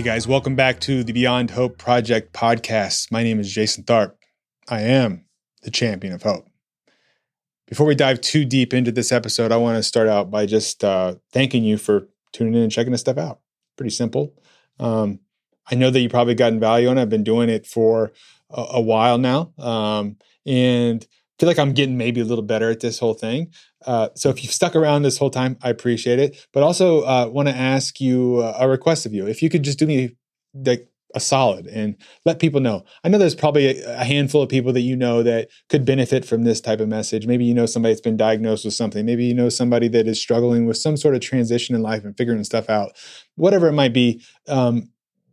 Hey guys, welcome back to the Beyond Hope Project podcast. My name is Jason Tharp. I am the champion of hope. Before we dive too deep into this episode, I want to start out by just uh, thanking you for tuning in and checking this stuff out. Pretty simple. Um, I know that you probably gotten value on it. I've been doing it for a, a while now, um, and feel like I'm getting maybe a little better at this whole thing. Uh, so if you've stuck around this whole time, I appreciate it. But also uh, want to ask you uh, a request of you. If you could just do me like a solid and let people know. I know there's probably a, a handful of people that you know that could benefit from this type of message. Maybe you know somebody that's been diagnosed with something. Maybe you know somebody that is struggling with some sort of transition in life and figuring stuff out. Whatever it might be, um,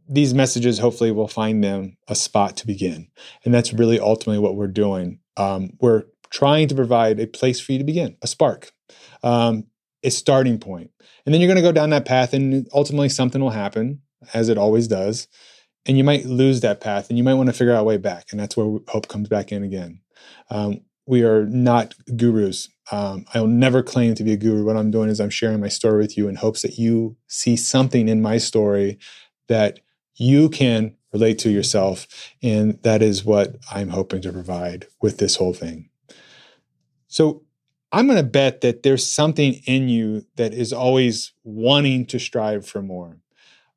these messages hopefully will find them a spot to begin. And that's really ultimately what we're doing. Um, we're trying to provide a place for you to begin, a spark, um, a starting point. And then you're going to go down that path, and ultimately something will happen, as it always does. And you might lose that path, and you might want to figure out a way back. And that's where hope comes back in again. Um, we are not gurus. Um, I will never claim to be a guru. What I'm doing is I'm sharing my story with you in hopes that you see something in my story that you can relate to yourself. And that is what I'm hoping to provide with this whole thing. So I'm going to bet that there's something in you that is always wanting to strive for more.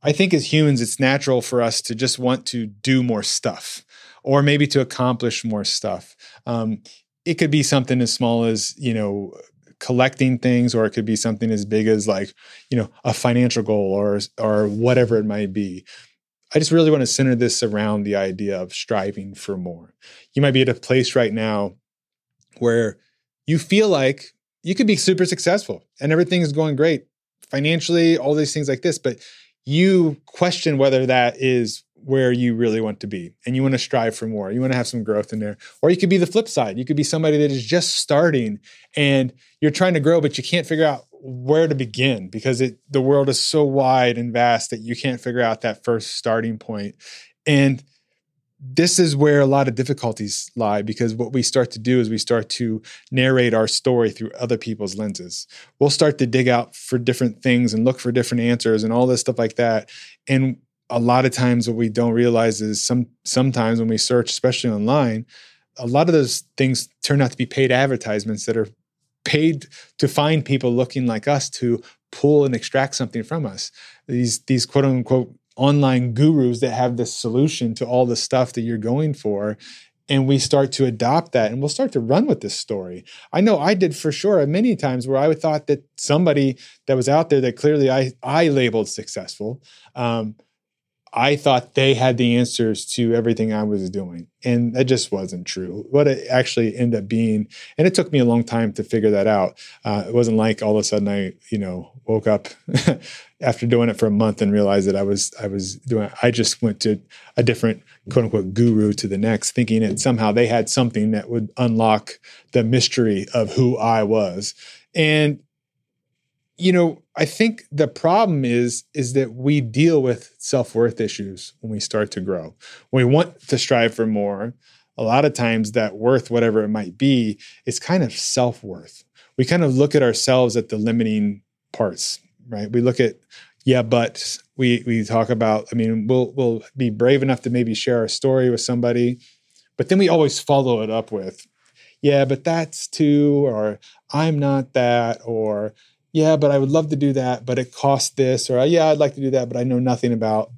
I think as humans, it's natural for us to just want to do more stuff or maybe to accomplish more stuff. Um, it could be something as small as, you know, collecting things, or it could be something as big as like, you know, a financial goal or, or whatever it might be. I just really want to center this around the idea of striving for more. You might be at a place right now where you feel like you could be super successful and everything is going great financially, all these things like this, but you question whether that is where you really want to be and you want to strive for more. You want to have some growth in there. Or you could be the flip side. You could be somebody that is just starting and you're trying to grow, but you can't figure out where to begin because it the world is so wide and vast that you can't figure out that first starting. And this is where a lot of difficulties lie because what we start to do is we start to narrate our story through other people's lenses. We'll start to dig out for different things and look for different answers and all this stuff like that. And a lot of times what we don't realize is some sometimes when we search especially online a lot of those things turn out to be paid advertisements that are paid to find people looking like us to pull and extract something from us these these quote unquote online gurus that have the solution to all the stuff that you're going for and we start to adopt that and we'll start to run with this story. I know I did for sure many times where I thought that somebody that was out there that clearly I I labeled successful um, I thought they had the answers to everything I was doing. And that just wasn't true. What it actually ended up being, and it took me a long time to figure that out. Uh, it wasn't like all of a sudden I, you know, woke up after doing it for a month and realized that I was I was doing. I just went to a different quote unquote guru to the next, thinking that somehow they had something that would unlock the mystery of who I was. And you know, I think the problem is is that we deal with self-worth issues when we start to grow. When we want to strive for more, a lot of times that worth whatever it might be is kind of self-worth. We kind of look at ourselves at the limiting parts, right? We look at yeah, but we we talk about I mean, we'll we'll be brave enough to maybe share our story with somebody, but then we always follow it up with yeah, but that's too or I'm not that or yeah, but I would love to do that, but it costs this, or yeah, I'd like to do that, but I know nothing about.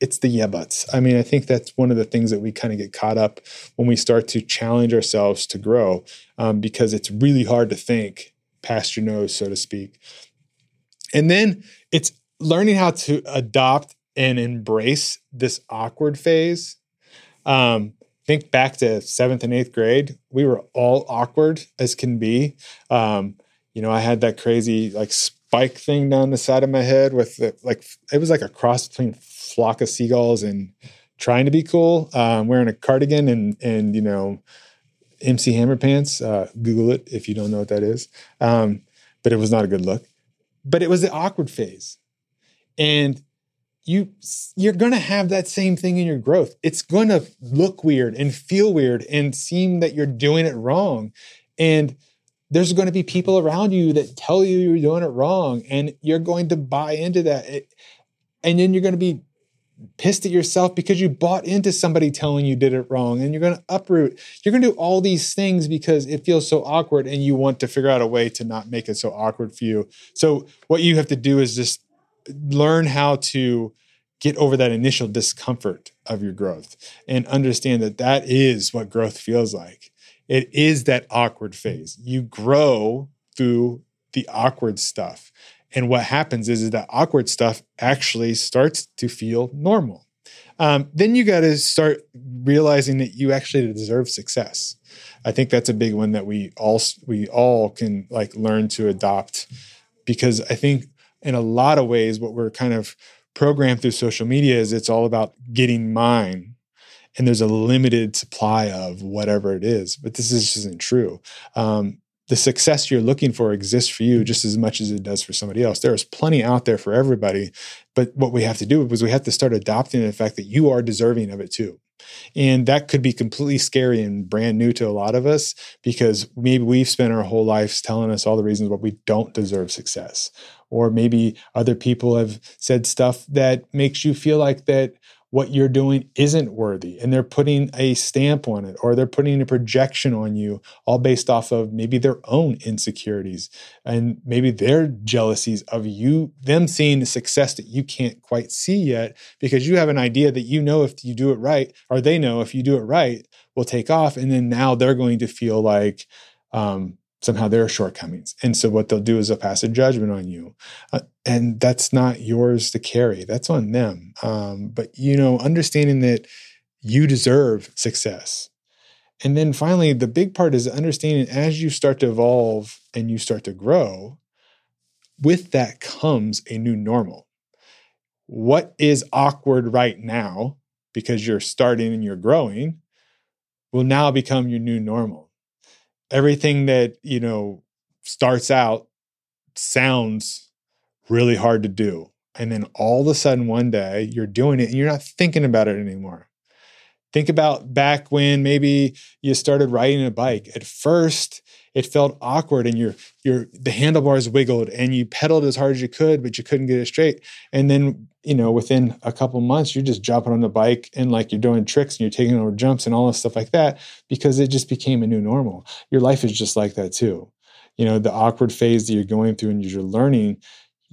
It's the yeah buts. I mean, I think that's one of the things that we kind of get caught up when we start to challenge ourselves to grow, um, because it's really hard to think past your nose, so to speak. And then it's learning how to adopt and embrace this awkward phase. Um, think back to seventh and eighth grade, we were all awkward as can be. Um, you know, I had that crazy like spike thing down the side of my head with the, like it was like a cross between flock of seagulls and trying to be cool. Um, wearing a cardigan and and you know MC Hammer pants. Uh, Google it if you don't know what that is. Um, but it was not a good look. But it was the awkward phase, and you you're going to have that same thing in your growth. It's going to look weird and feel weird and seem that you're doing it wrong, and there's going to be people around you that tell you you're doing it wrong and you're going to buy into that. And then you're going to be pissed at yourself because you bought into somebody telling you did it wrong and you're going to uproot. You're going to do all these things because it feels so awkward and you want to figure out a way to not make it so awkward for you. So what you have to do is just learn how to get over that initial discomfort of your growth and understand that that is what growth feels like it is that awkward phase you grow through the awkward stuff and what happens is, is that awkward stuff actually starts to feel normal. Um, then you got to start realizing that you actually deserve success. I think that's a big one that we all we all can like learn to adopt because I think in a lot of ways what we're kind of programmed through social media is it's all about getting mine and there's a limited supply of whatever it is but this is, isn't true um, the success you're looking for exists for you just as much as it does for somebody else. There is plenty out there for everybody. But what we have to do is we have to start adopting the fact that you are deserving of it too. And that could be completely scary and brand new to a lot of us because maybe we've spent our whole lives telling us all the reasons why we don't deserve success. Or maybe other people have said stuff that makes you feel like that what you're doing isn't worthy and they're putting a stamp on it or they're putting a projection on you all based off of maybe their own insecurities and maybe their jealousies of you them seeing the success that you can't quite see yet because you have an idea that you know if you do it right or they know if you do it right will take off and then now they're going to feel like um, somehow there are shortcomings. And so what they'll do is they'll pass a judgment on you. Uh, and that's not yours to carry. That's on them. Um, but, you know, understanding that you deserve success. And then finally, the big part is understanding as you start to evolve and you start to grow, with that comes a new normal. What is awkward right now because you're starting and you're growing will now become your new normal everything that you know starts out sounds really hard to do and then all of a sudden one day you're doing it and you're not thinking about it anymore think about back when maybe you started riding a bike. At first it felt awkward and your your the handlebars wiggled and you pedaled as hard as you could but you couldn't get it straight. And then you know within a couple months you're just jumping on the bike and like you're doing tricks and you're taking over jumps and all this stuff like that because it just became a new normal. Your life is just like that too. You know the awkward phase that you're going through and you're learning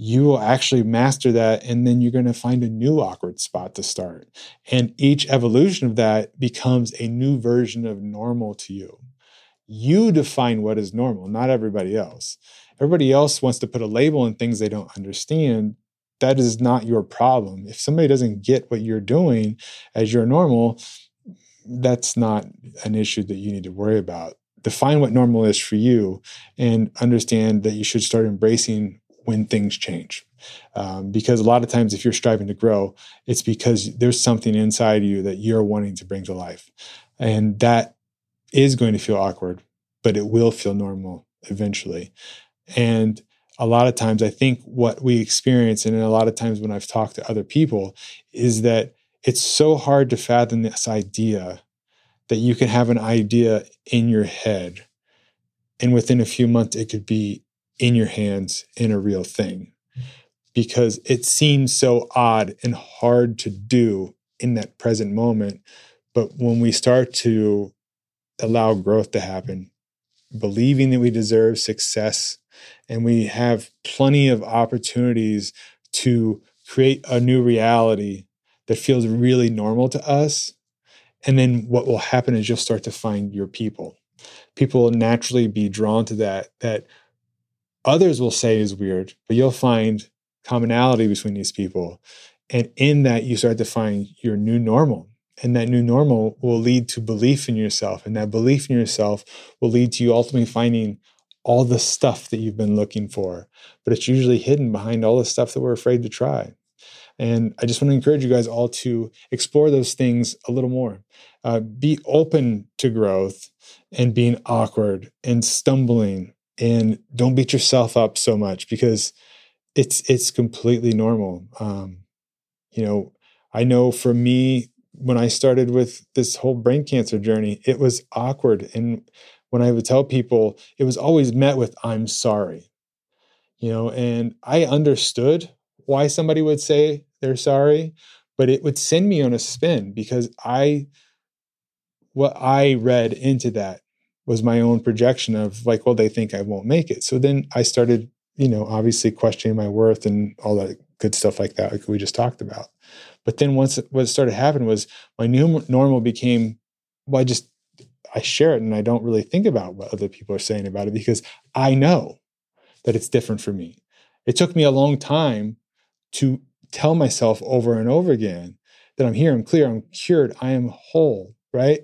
you will actually master that and then you're going to find a new awkward spot to start and each evolution of that becomes a new version of normal to you you define what is normal, not everybody else. Everybody else wants to put a label on things they don't understand. That is not your problem. If somebody doesn't get what you're doing as your normal, that's not an issue that you need to worry about. Define what normal is for you and understand that you should start embracing when things change. Um, because a lot of times, if you're striving to grow, it's because there's something inside you that you're wanting to bring to life. And that is going to feel awkward, but it will feel normal eventually. And a lot of times, I think what we experience, and a lot of times when I've talked to other people, is that it's so hard to fathom this idea that you can have an idea in your head, and within a few months, it could be in your hands in a real thing because it seems so odd and hard to do in that present moment. But when we start to allow growth to happen, believing that we deserve success, and we have plenty of opportunities to create a new reality that feels really normal to us. And then what will happen is you'll start to find your people. People will naturally be drawn to that, that others will say is weird, but you'll find commonality between these people. And in that, you start to find your new normal. And that new normal will lead to belief in yourself. And that belief in yourself will lead to you ultimately finding all the stuff that you've been looking for. But it's usually hidden behind all the stuff that we're afraid to try. And I just want to encourage you guys all to explore those things a little more. Uh, be open to growth and being awkward and stumbling and don't beat yourself up so much because it's it's completely normal. Um, you know, I know for me, when I started with this whole brain cancer journey, it was awkward. And when I would tell people, it was always met with, I'm sorry. You know, and I understood why somebody would say they're sorry, but it would send me on a spin because I, what I read into that was my own projection of like, well, they think I won't make it. So then I started, you know, obviously questioning my worth and all that good stuff like that, like we just talked about. But then once what started happening was my new normal became, well, I just I share it and I don't really think about what other people are saying about it because I know that it's different for me. It took me a long time to tell myself over and over again that I'm here, I'm clear, I'm cured, I am whole, right?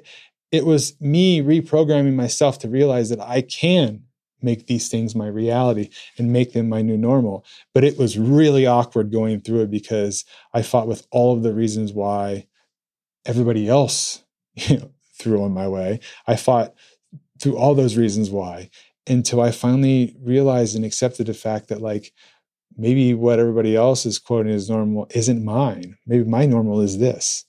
It was me reprogramming myself to realize that I can make these things my reality and make them my new normal. But it was really awkward going through it because I fought with all of the reasons why everybody else you know, threw on my way. I fought through all those reasons why until I finally realized and accepted the fact that like maybe what everybody else is quoting as normal isn't mine. Maybe my normal is this.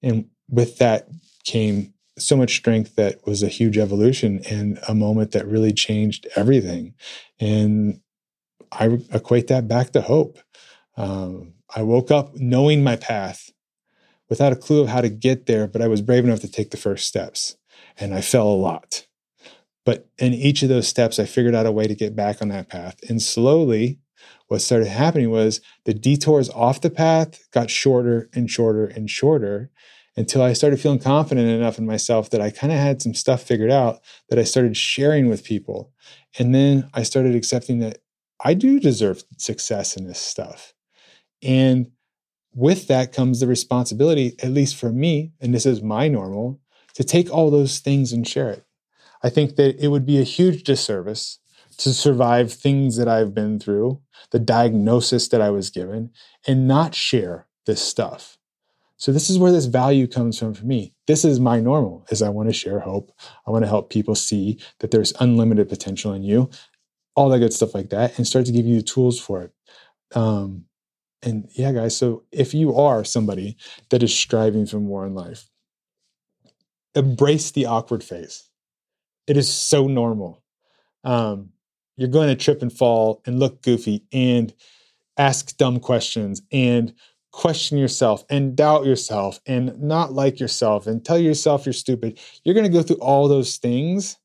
And with that came so much strength that was a huge evolution and a moment that really changed everything. And I equate that back to hope. Um, I woke up knowing my path without a clue of how to get there, but I was brave enough to take the first steps. And I fell a lot. But in each of those steps, I figured out a way to get back on that path. And slowly, what started happening was the detours off the path got shorter and shorter and shorter until I started feeling confident enough in myself that I kind of had some stuff figured out that I started sharing with people. And then I started accepting that I do deserve success in this stuff. And with that comes the responsibility, at least for me, and this is my normal, to take all those things and share it. I think that it would be a huge disservice to survive things that I've been through, the diagnosis that I was given, and not share this stuff. So this is where this value comes from for me. This is my normal is I want to share hope. I want to help people see that there's unlimited potential in you, all that good stuff like that, and start to give you the tools for it. Um, and yeah, guys, so if you are somebody that is striving for more in life, embrace the awkward phase. It is so normal. Um, you're going to trip and fall and look goofy and ask dumb questions and question yourself and doubt yourself and not like yourself and tell yourself you're stupid, you're going to go through all those things.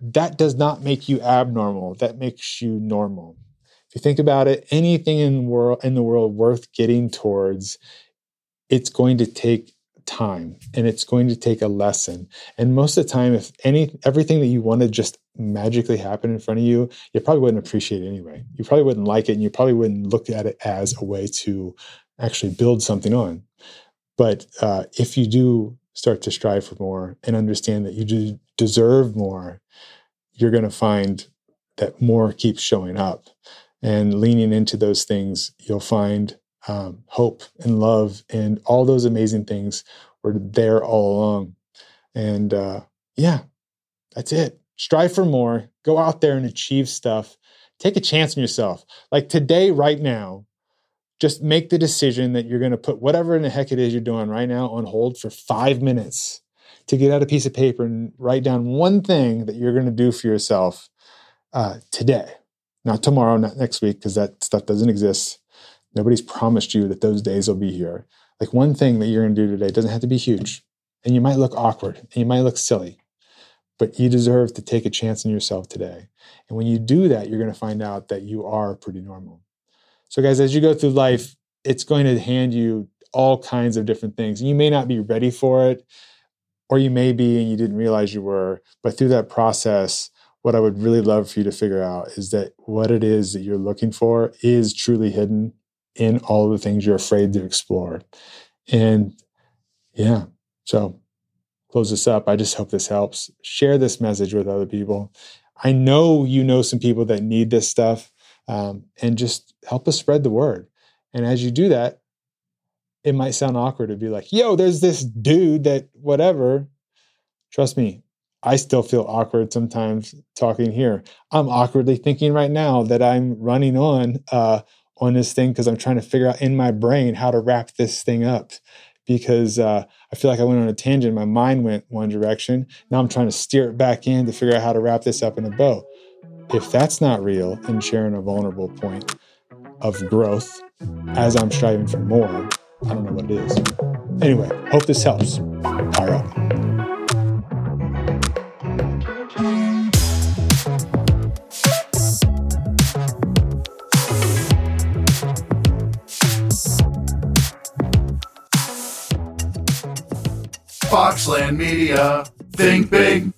That does not make you abnormal. That makes you normal. If you think about it, anything in the world in the world worth getting towards, it's going to take time and it's going to take a lesson. And most of the time if any everything that you want to just magically happen in front of you you probably wouldn't appreciate it anyway. You probably wouldn't like it and you probably wouldn't look at it as a way to actually build something on. But uh, if you do start to strive for more and understand that you do deserve more you're going to find that more keeps showing up. And leaning into those things you'll find um, hope and love and all those amazing things were there all along. And uh, yeah, that's it. Strive for more. Go out there and achieve stuff. Take a chance on yourself. Like today, right now, just make the decision that you're going to put whatever in the heck it is you're doing right now on hold for five minutes to get out a piece of paper and write down one thing that you're going to do for yourself uh, today, not tomorrow, not next week, because that stuff doesn't exist. Nobody's promised you that those days will be here. Like one thing that you're going to do today doesn't have to be huge. And you might look awkward and you might look silly, but you deserve to take a chance on yourself today. And when you do that, you're going to find out that you are pretty normal. So, guys, as you go through life, it's going to hand you all kinds of different things. You may not be ready for it, or you may be and you didn't realize you were. But through that process, what I would really love for you to figure out is that what it is that you're looking for is truly hidden in all the things you're afraid to explore. And yeah, so close this up. I just hope this helps. Share this message with other people. I know you know some people that need this stuff, um, and just help us spread the word. And as you do that, it might sound awkward to be like, yo, there's this dude that whatever. Trust me, I still feel awkward sometimes talking here. I'm awkwardly thinking right now that I'm running on uh, on this thing because I'm trying to figure out in my brain how to wrap this thing up because uh, I feel like I went on a tangent. My mind went one direction. Now I'm trying to steer it back in to figure out how to wrap this up in a bow. If that's not real and sharing a vulnerable point of growth as I'm striving for more, I don't know what it is. Anyway, hope this helps. Fire up. Foxland Media. Think big.